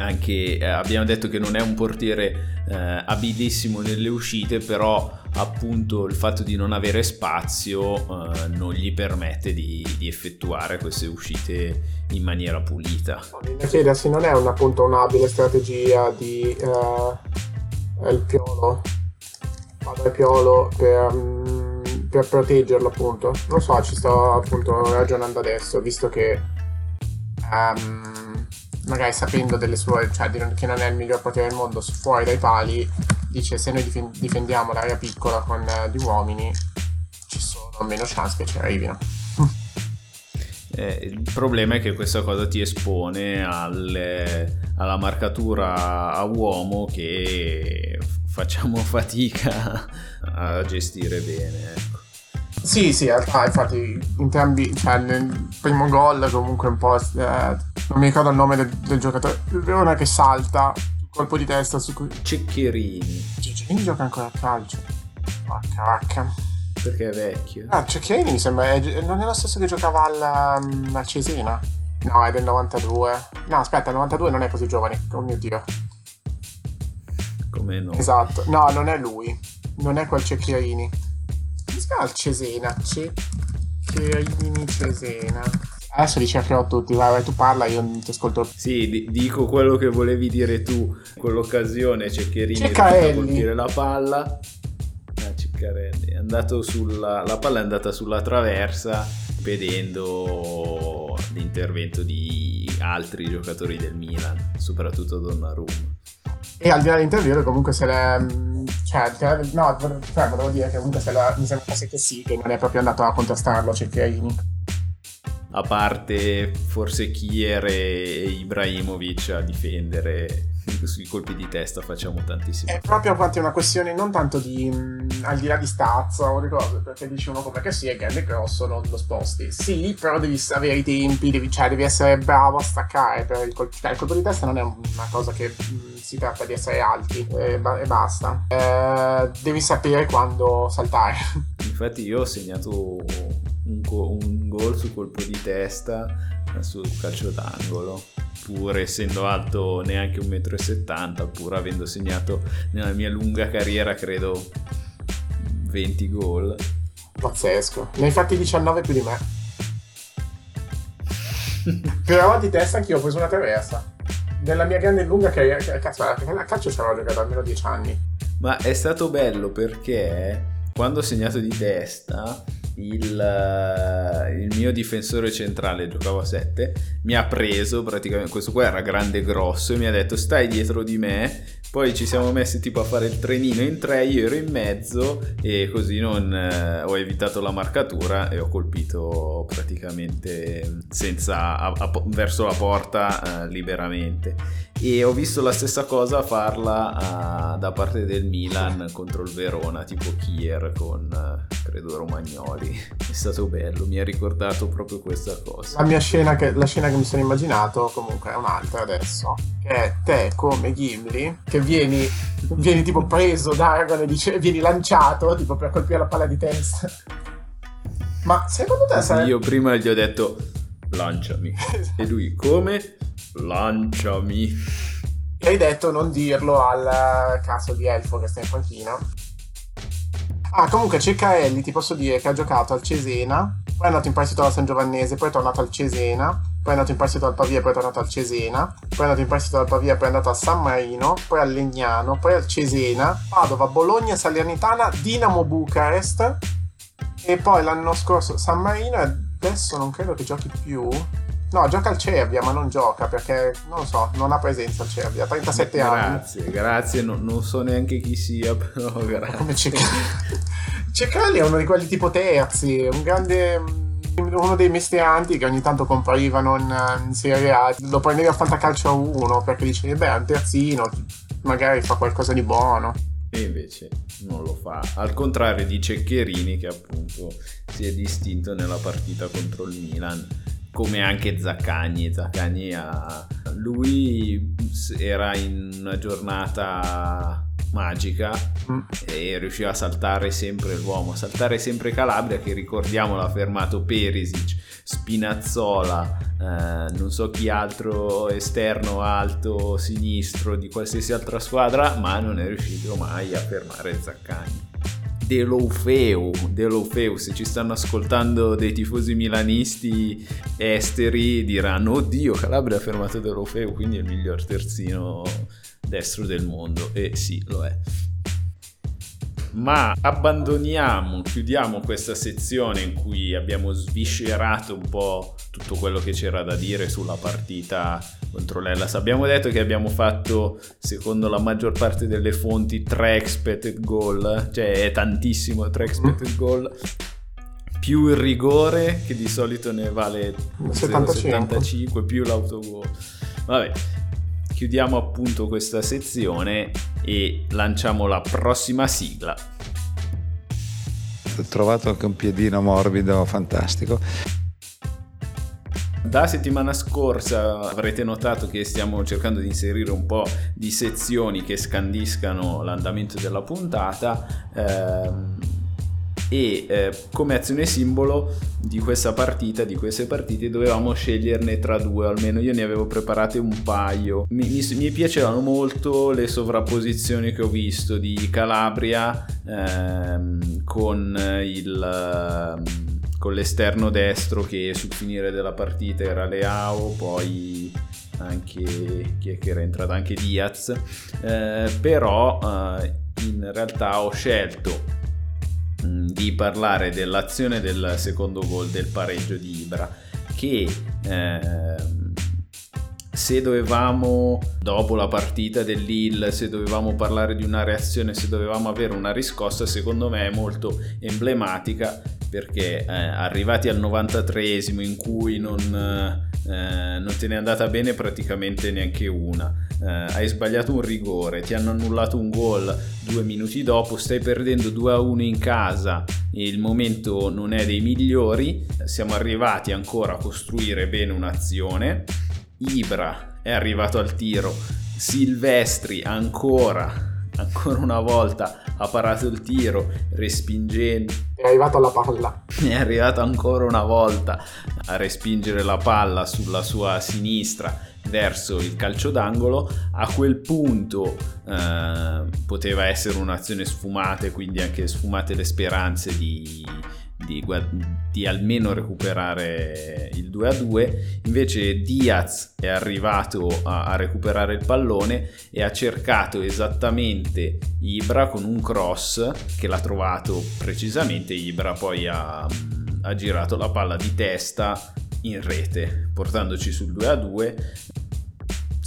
anche eh, abbiamo detto che non è un portiere eh, abilissimo nelle uscite, però appunto il fatto di non avere spazio eh, non gli permette di, di, effettuare queste uscite in maniera pulita. Da chiedersi non è un, appunto un'abile strategia di uh, il Piolo, Padre Piolo per, um, per proteggerlo appunto. Non so, ci sto appunto ragionando adesso, visto che um, magari sapendo delle sue, cioè che non è il miglior potere del mondo fuori dai pali, dice se noi difendiamo l'area piccola con gli uomini ci sono meno chance che ci arrivino. Eh, il problema è che questa cosa ti espone alle, alla marcatura a uomo che facciamo (laughs) fatica a gestire bene. Ecco. Sì, sì, ah, infatti entrambi, cioè nel primo gol comunque un po'... Eh, non mi ricordo il nome del, del giocatore, il Verona che salta, colpo di testa su cui... Cecchierini. Cecchierini gioca ancora a calcio. Ma cacca. Perché è vecchio. Ah, Cecchierini mi sembra, è, non è lo stesso che giocava al, um, al Cesena. No, è del 92. No, aspetta, il 92 non è così giovane, oh mio Dio. Come no? Esatto, no, non è lui. Non è quel Cecchierini al Cesena. Ceccherini Cesena. Adesso li cercherò tutti, vai, vai, tu parla, io ti ascolto. Sì, d- dico quello che volevi dire tu. Quell'occasione Ceccherini a colpire la palla. Ah, Ceccarelli è andato sulla... La palla è andata sulla traversa vedendo l'intervento di altri giocatori del Milan, soprattutto Donnarumma. E al di là dell'intervento comunque se l'è... Cioè, no, cioè, volevo dire che comunque se la, mi sembra che sì, che non è proprio andato a contrastarlo Cecchiaini. A parte forse Kier e Ibrahimovic a difendere (laughs) sui colpi di testa facciamo tantissimo. È proprio quanto è una questione non tanto di mh, al di là di stazza o di cose, perché dice uno come che sì, è grande grosso, non lo sposti. Sì, però devi avere i tempi, devi, cioè, devi essere bravo a staccare. Per il, colpo, cioè, il colpo di testa non è una cosa che mh, si tratta di essere alti e, e basta. Eh, devi sapere quando saltare. (laughs) Infatti io ho segnato un, un gol su colpo di testa sul calcio d'angolo pur essendo alto neanche 1,70 m pur avendo segnato nella mia lunga carriera credo 20 gol. Pazzesco. Ne hai fatti 19 più di me. Però di testa anch'io ho preso una traversa. Nella mia grande lunga carriera cazzo a calcio ci avevo giocato almeno 10 anni. Ma è stato bello perché quando ho segnato di testa il, eh, il, mio difensore centrale, giocavo a 7, mi ha preso praticamente, questo qua era grande e grosso, e mi ha detto stai dietro di me, poi ci siamo messi tipo a fare il trenino in tre, io ero in mezzo e così non, eh, ho evitato la marcatura e ho colpito praticamente senza, a, a, verso la porta eh, liberamente e ho visto la stessa cosa farla uh, da parte del Milan contro il Verona, tipo Kier con uh, credo Romagnoli. (laughs) È stato bello, mi ha ricordato proprio questa cosa. La mia scena che, la scena che mi sono immaginato comunque è un'altra adesso, che è te come Gimli che vieni, vieni tipo preso da Aragorn e dice, vieni lanciato tipo per colpire la palla di testa. Ma secondo te sai... Io prima gli ho detto lanciami (laughs) e lui come? Lanciami. E hai detto non dirlo al caso di Elfo che sta in panchina. Ah, comunque Ceccarelli ti posso dire che ha giocato al Cesena, poi è andato in prestito alla San Giovannese, poi è tornato al Cesena, poi è andato in prestito al Pavia, poi è tornato al Cesena, poi è andato in prestito al Pavia, poi è andato a San Marino, poi al Legnano, poi al Cesena, Padova, Bologna, Salernitana, Dinamo Bucarest e poi l'anno scorso San Marino e adesso non credo che giochi più. No, gioca al Cervia, ma non gioca perché non lo so, non ha presenza al Cervia. 37 grazie, anni. Grazie, grazie. Non, non, so neanche chi sia, (laughs) però grazie. Come Cecali? (laughs) Cecali è uno di quelli tipo terzi, un grande uno dei mestieranti che ogni tanto comparivano in, in Serie A, lo prendevi a Fantacalcio 1 perché dicevi, beh, è un terzino, magari fa qualcosa di buono. E invece non lo fa. Al contrario di Ceccherini che appunto si è distinto nella partita contro il Milan come anche Zaccagni. Zaccagni ha... lui era in una giornata magica mm. e riusciva a saltare sempre l'uomo, a saltare sempre Calabria che ricordiamo l'ha fermato Perisic, Spinazzola, eh, non so chi altro esterno, alto, sinistro di qualsiasi altra squadra, ma non è riuscito mai a fermare Zaccagni. Delofeu, Delofeu, se ci stanno ascoltando dei tifosi milanisti esteri diranno oddio Calabria ha fermato Delofeu, quindi è il miglior terzino destro del mondo e sì lo è ma abbandoniamo, chiudiamo questa sezione in cui abbiamo sviscerato un po' tutto quello che c'era da dire sulla partita contro l'Ellas. Abbiamo detto che abbiamo fatto, secondo la maggior parte delle fonti, 3 expected goal, cioè è tantissimo 3 expected goal più il rigore che di solito ne vale 75, 75 più l'autogol. Vabbè, chiudiamo appunto questa sezione e lanciamo la prossima sigla. Ho trovato anche un piedino morbido fantastico. Da settimana scorsa avrete notato che stiamo cercando di inserire un po' di sezioni che scandiscano l'andamento della puntata. Ehm, e eh, come azione simbolo di questa partita, di queste partite, dovevamo sceglierne tra due, almeno io ne avevo preparate un paio. Mi, mi, mi piacevano molto le sovrapposizioni che ho visto di Calabria ehm, con, il, con l'esterno destro che sul finire della partita era Leao, poi anche chi è che era entrato anche Diaz eh, però eh, in realtà ho scelto di parlare dell'azione del secondo gol del pareggio di Ibra che eh, se dovevamo dopo la partita dell'Ill se dovevamo parlare di una reazione se dovevamo avere una riscossa secondo me è molto emblematica perché eh, arrivati al 93esimo in cui non, eh, non te n'è andata bene praticamente neanche una. Eh, hai sbagliato un rigore, ti hanno annullato un gol due minuti dopo, stai perdendo 2 a 1 in casa, il momento non è dei migliori, siamo arrivati ancora a costruire bene un'azione, Ibra è arrivato al tiro, Silvestri ancora ancora una volta ha parato il tiro respingendo. È arrivato alla palla. (laughs) È arrivato ancora una volta a respingere la palla sulla sua sinistra verso il calcio d'angolo, a quel punto eh, poteva essere un'azione sfumata e quindi anche sfumate le speranze di, di, di, almeno recuperare il 2 a 2 invece Diaz è arrivato a, a, recuperare il pallone e ha cercato esattamente Ibra con un cross che l'ha trovato precisamente Ibra poi ha, ha girato la palla di testa in rete, portandoci sul 2 a 2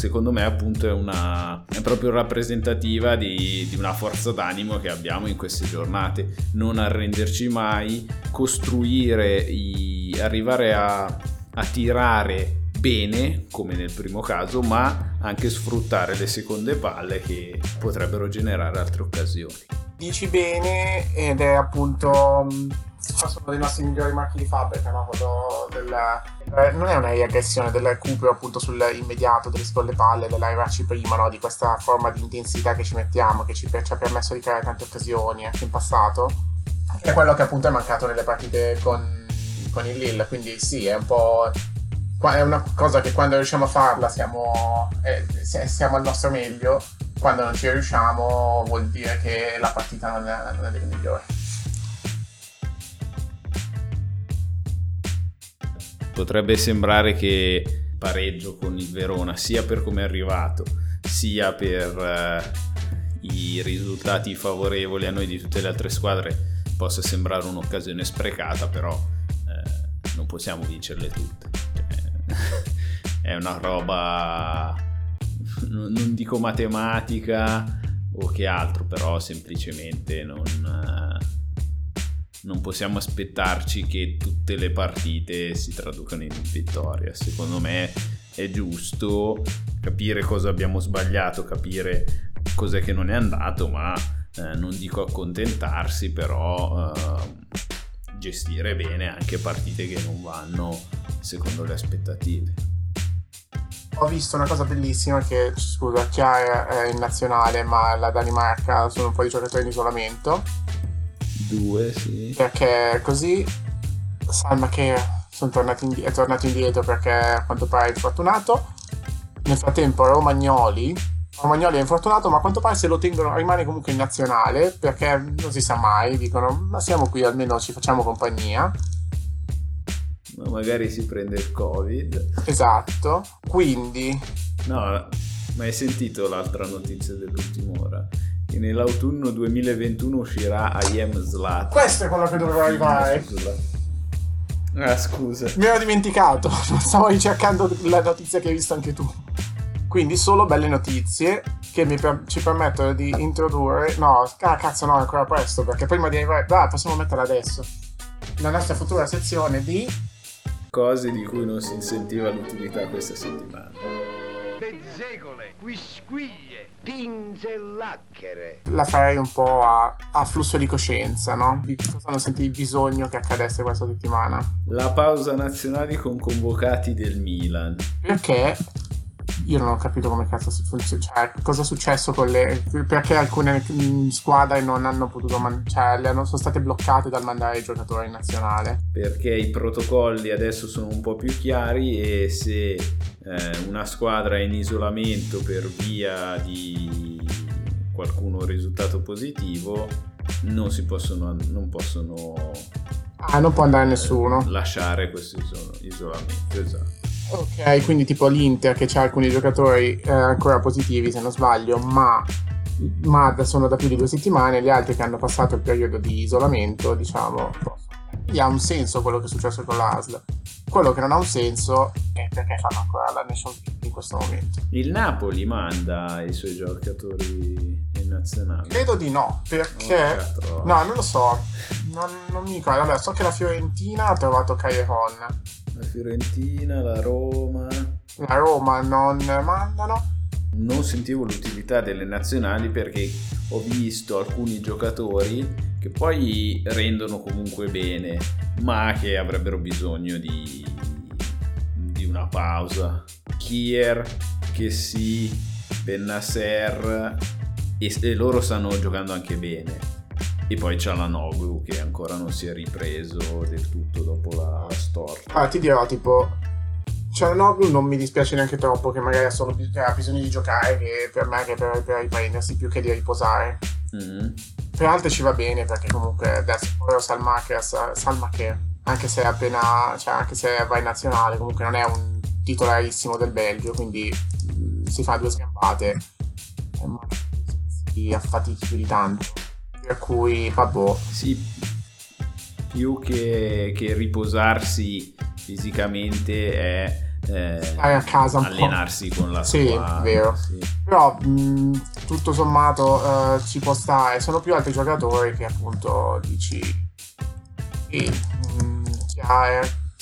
secondo me appunto è, una, è proprio rappresentativa di, di, una forza d'animo che abbiamo in queste giornate, non arrenderci mai, costruire, i, arrivare a, a tirare bene come nel primo caso ma anche sfruttare le seconde palle che potrebbero generare altre occasioni. Dici bene ed è appunto uno dei nostri migliori marchi di fabbrica, no? del, eh, non è una riaggressione del recupero appunto sull'immediato delle seconde palle, dell'arrivarci prima, no? di questa forma di intensità che ci mettiamo, che ci, ci ha permesso di creare tante occasioni anche in passato, è quello che appunto è mancato nelle partite con, con il Lille, quindi sì, è un po' è una cosa che quando riusciamo a farla siamo, eh, siamo al nostro meglio, quando non ci riusciamo vuol dire che la partita non è, non è delle migliori. Potrebbe sembrare che pareggio con il Verona, sia per come è arrivato, sia per eh, i risultati favorevoli a noi di tutte le altre squadre, possa sembrare un'occasione sprecata, però eh, non possiamo vincerle tutte. Cioè, (laughs) è una roba, non dico matematica o che altro, però semplicemente non, non possiamo aspettarci che tutte le partite si traducano in vittoria. Secondo me è giusto capire cosa abbiamo sbagliato, capire cos'è che non è andato, ma eh, non dico accontentarsi, però eh, gestire bene anche partite che non vanno secondo le aspettative. Ho visto una cosa bellissima che, scusa, Chiara è in nazionale, ma la Danimarca sono un po' di giocatori in isolamento. Due, sì. Perché così Salma che indi- è tornato indietro perché a quanto pare è infortunato. Nel frattempo Romagnoli Romagnoli è infortunato, ma a quanto pare se lo tengono, rimane comunque in nazionale perché non si sa mai. Dicono, ma siamo qui almeno ci facciamo compagnia. Ma magari si prende il Covid. Esatto. Quindi. No, ma hai sentito l'altra notizia dell'ultima ora? Che nell'autunno 2021 uscirà I Am Slat. Questo è quello che doveva arrivare. Ah, scusa. Mi ero dimenticato. (laughs) Stavo ricercando la notizia che hai visto anche tu. Quindi solo belle notizie che per- ci permettono di introdurre... No, ah, cazzo no, è ancora presto perché prima di arrivare... Dai, possiamo metterla adesso. La nostra futura sezione di... Cose di cui non si sentiva l'utilità questa settimana. Bezzecole, quisquiglie, pinze e lacchere. La farei un po' a, a flusso di coscienza, no? Di cosa non senti il bisogno che accadesse questa settimana? La pausa nazionale con convocati del Milan. Perché io non ho capito come cazzo si funziona, cioè cosa è successo con le... perché alcune squadre non hanno potuto, man- cioè le hanno, sono state bloccate dal mandare i giocatori in nazionale. Perché i protocolli adesso sono un po' più chiari e se eh, una squadra è in isolamento per via di qualcuno risultato positivo, non si possono... Non possono ah, non può andare nessuno. Lasciare questo isolamento, esatto. Ok, quindi tipo l'Inter che ha alcuni giocatori eh, ancora positivi se non sbaglio, ma, ma sono da più di due settimane, gli altri che hanno passato il periodo di isolamento, diciamo, gli ha un senso quello che è successo con l'ASL. Quello che non ha un senso è perché fanno ancora la National League questo momento. Il Napoli manda i suoi giocatori in nazionale? Credo di no, perché... Oh, no, non lo so, non, non mi ricordo. Vabbè, so che la Fiorentina ha trovato Caieron la Fiorentina, la Roma. La Roma non mandano. Non sentivo l'utilità delle nazionali perché ho visto alcuni giocatori che poi rendono comunque bene, ma che avrebbero bisogno di, di una pausa. Kier, che sì, Bennasser e, e loro stanno giocando anche bene e poi c'è la Nogu che ancora non si è ripreso del tutto dopo la storta. Ah, ti dirò, tipo, Cialanoglu non mi dispiace neanche troppo che magari ha, solo, ha bisogno di giocare che per me che per, per riprendersi più che di riposare. Mm-hmm. Per altri ci va bene perché comunque adesso poi Salmacher, Salmacher anche se è appena cioè anche se va in nazionale comunque non è un titolarissimo del Belgio quindi mh, si fa due sgambate e non si affatichi più di tanto per cui vabbè. Sì, più che, che riposarsi fisicamente è eh, a casa allenarsi con la sì, sua vero. Sì. Però mh, tutto sommato uh, ci può stare. Sono più altri giocatori che appunto dici sì, mh,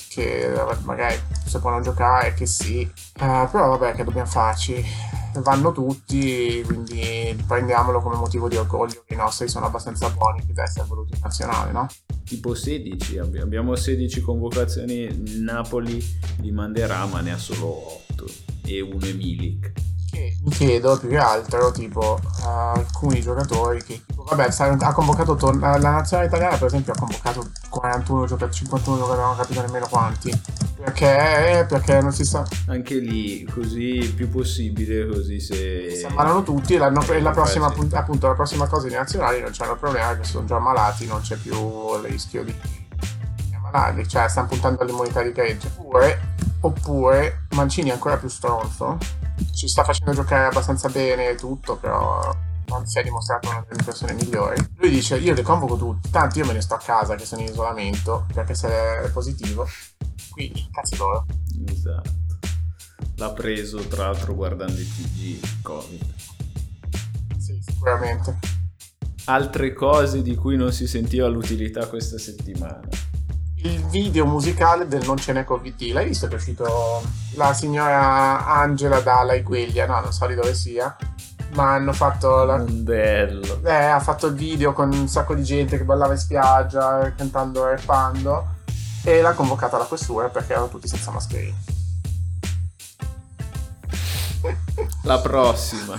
che magari se può non giocare, che sì. Uh, però vabbè, che dobbiamo farci? vanno tutti, quindi prendiamolo come motivo di orgoglio i nostri sono abbastanza buoni da essere voluti in nazionale, no? Tipo 16, abbiamo 16 convocazioni, Napoli li manderà ma ne ha solo 8 e uno è Milik. Mi chiedo più che altro tipo uh, alcuni giocatori che vabbè ha convocato la nazionale italiana per esempio ha convocato 41 giocatori 51 giocatori non ho capito nemmeno quanti perché? Perché non si sa. Anche lì, così più possibile, così se. Si ammalano tutti e la, e la prossima, appunto, la prossima cosa di nazionali non c'è il problema che sono già ammalati, non c'è più il rischio di settimanali, cioè stanno puntando all'immunità di gregge. Oppure, oppure Mancini è ancora più stronzo, ci sta facendo giocare abbastanza bene tutto, però non si è dimostrato una delle persone migliori. Lui dice: Io le convoco tutti, tanto io me ne sto a casa che sono in isolamento, perché se è positivo, quindi cazzi loro. Esatto. L'ha preso tra l'altro guardando il TG Covid. Sì, sicuramente. Altre cose di cui non si sentiva l'utilità questa settimana. Il video musicale del Non ce n'è Covid, l'hai visto che è uscito la signora Angela Dalla Igueglia, no, non so di dove sia, ma hanno fatto la... Mondello. Eh, ha fatto il video con un sacco di gente che ballava in spiaggia, cantando e rappando, e l'ha convocata alla questura perché erano tutti senza mascherine. La prossima.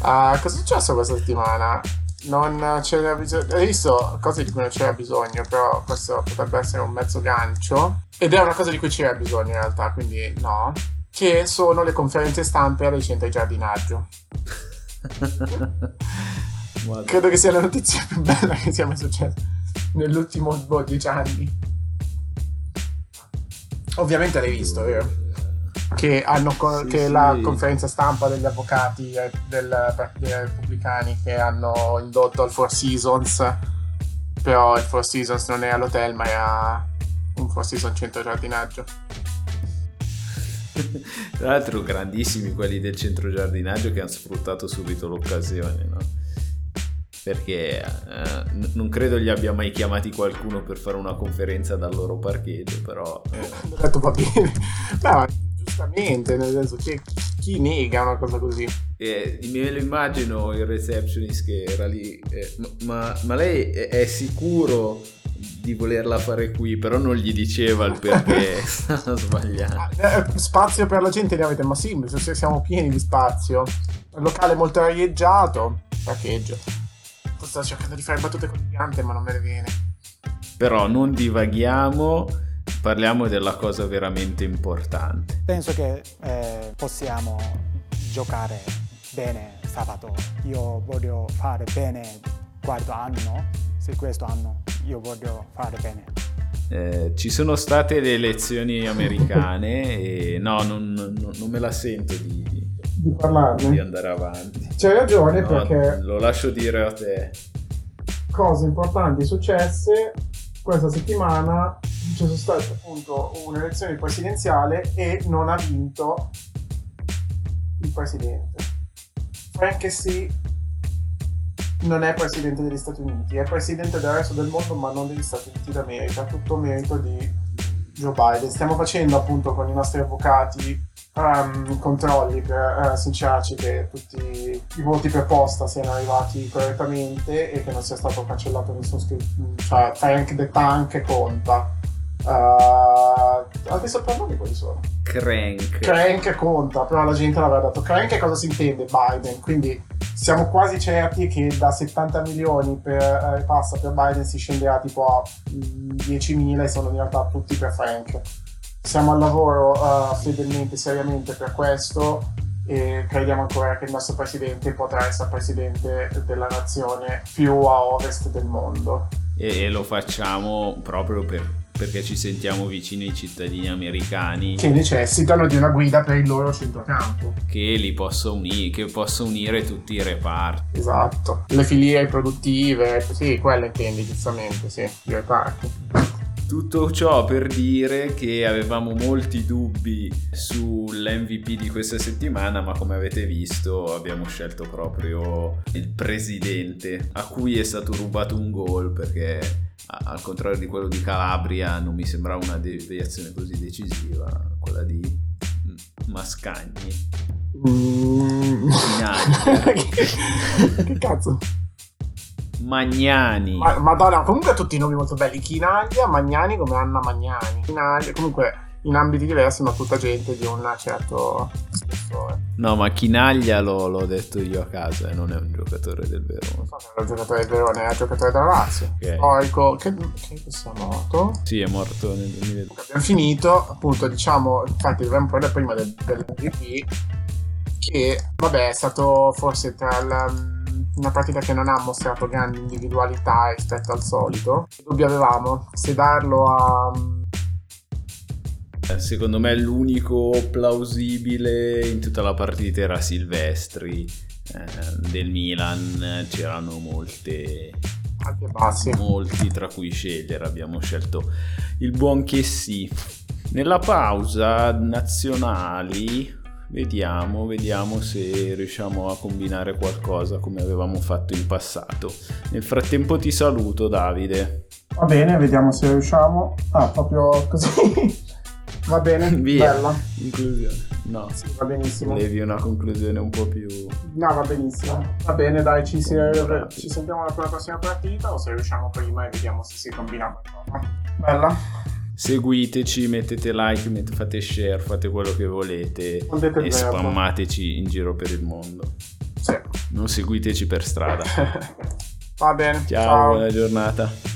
Ah, cosa è successo questa settimana? Non c'era bisogno. Hai visto cose di cui non c'era bisogno, però questo potrebbe essere un mezzo gancio. Ed è una cosa di cui c'era bisogno in realtà, quindi no. Che sono le conferenze stampe dei centri di giardinaggio. (laughs) Credo che sia la notizia più bella che sia mai successa nell'ultimo 12 anni. Ovviamente l'hai visto, vero? Che, hanno Sì, che sì. la conferenza stampa degli avvocati del Partito Repubblicani che hanno indotto al Four Seasons, però il Four Seasons non è all'hotel ma era un Four Seasons centro giardinaggio. (laughs) Tra l'altro grandissimi quelli del centro giardinaggio che hanno sfruttato subito l'occasione, no? Perché eh, n- non credo gli abbia mai chiamati qualcuno per fare una conferenza dal loro parcheggio, però eh, detto va bene, (laughs) no, giustamente, nel senso che chi nega una cosa così? eh, me lo immagino il receptionist che era lì, eh, ma, ma- lei è, sicuro di volerla fare qui, però non gli diceva il perché (laughs) stava sbagliando. Eh, spazio per la gente ne avete, ma sì, siamo pieni di spazio. Il locale molto arieggiato, parcheggio. Sto cercando di fare battute con le piante, ma non me ne viene. Però non divaghiamo, parliamo della cosa veramente importante. Penso che eh, possiamo giocare bene sabato. Io voglio fare bene quarto anno, sì questo anno io voglio fare bene. Eh, ci sono state le elezioni americane e no, non, non- non me la sento di, Di di andare avanti. C'hai ragione No, perché Lo lascio dire a te. cose importanti successe questa settimana. Sono state appunto un'elezione presidenziale e non ha vinto il presidente. Frank sì non è presidente degli Stati Uniti, è presidente del resto del mondo ma non degli Stati Uniti d'America, tutto merito di Joe Biden. Stiamo facendo appunto con i nostri avvocati ehm, controlli per sincerarci che tutti i voti per posta siano arrivati correttamente e che non sia stato cancellato nessun scritto, cioè Frank the Tank conta. Uh, adesso parliamo quali sono. Crank. Crank conta, però la gente l'aveva detto. Crank cosa si intende? Biden. Quindi siamo quasi certi che da 70 milioni per eh, passa per Biden si scenderà tipo a mm, 10.000 e sono in realtà tutti per Frank. Siamo al lavoro eh, fedelmente, seriamente per questo e crediamo ancora che il nostro presidente potrà essere presidente della nazione più a ovest del mondo. E, e lo facciamo proprio per- perché ci sentiamo vicini ai cittadini americani Che necessitano di una guida per il loro centrocampo. che li possa unire, che possa unire tutti i reparti. Esatto. Le filiere produttive, sì, quelle intendi giustamente, sì, i reparti. Tutto ciò per dire che avevamo molti dubbi sull'MVP di questa settimana, ma come avete visto abbiamo scelto proprio il presidente a cui è stato rubato un gol perché al contrario di quello di Calabria non mi sembrava una deviazione così decisiva, quella di mm, Mascagni. Mm. (laughs) Che cazzo? Magnani. Ma- Madonna, comunque tutti i nomi molto belli. Chinaglia, Magnani come Anna Magnani. Chinaglia, comunque in ambiti diversi, ma tutta gente di un certo spessore. No, ma Chinaglia l'ho, l'ho detto io a casa e non è un giocatore del Verona. Non era il giocatore del Verone, era il giocatore della Lazio. Ok. Storico, che, che sia morto. Sì, è morto nel 2002. abbiamo finito, appunto, diciamo, infatti dovremmo parlare prima del, dell'MVP, che, vabbè, è stato forse tra il una partita che non ha mostrato grandi individualità rispetto al solito. Che dubbio avevamo? Se darlo a eh, secondo me l'unico plausibile in tutta la partita era Silvestri eh, del Milan, c'erano molte molti tra cui scegliere, abbiamo scelto il buon che sì. Nella pausa nazionali vediamo, vediamo se riusciamo a combinare qualcosa come avevamo fatto in passato. Nel frattempo ti saluto Davide. Va bene, vediamo se riusciamo. Ah, proprio così. Va bene, (laughs) Via. bella. Inclusione. No, sì, va benissimo. Volevi una conclusione un po' più... No, va benissimo. Va bene, dai, ci, si... ci sentiamo per la prossima partita o se riusciamo prima e vediamo se si combina qualcosa. Bella. Seguiteci, mettete like, mettete, fate share, fate quello che volete e spammateci in giro per il mondo. Sì. Non seguiteci per strada. (laughs) Va bene. Ciao, ciao. buona giornata.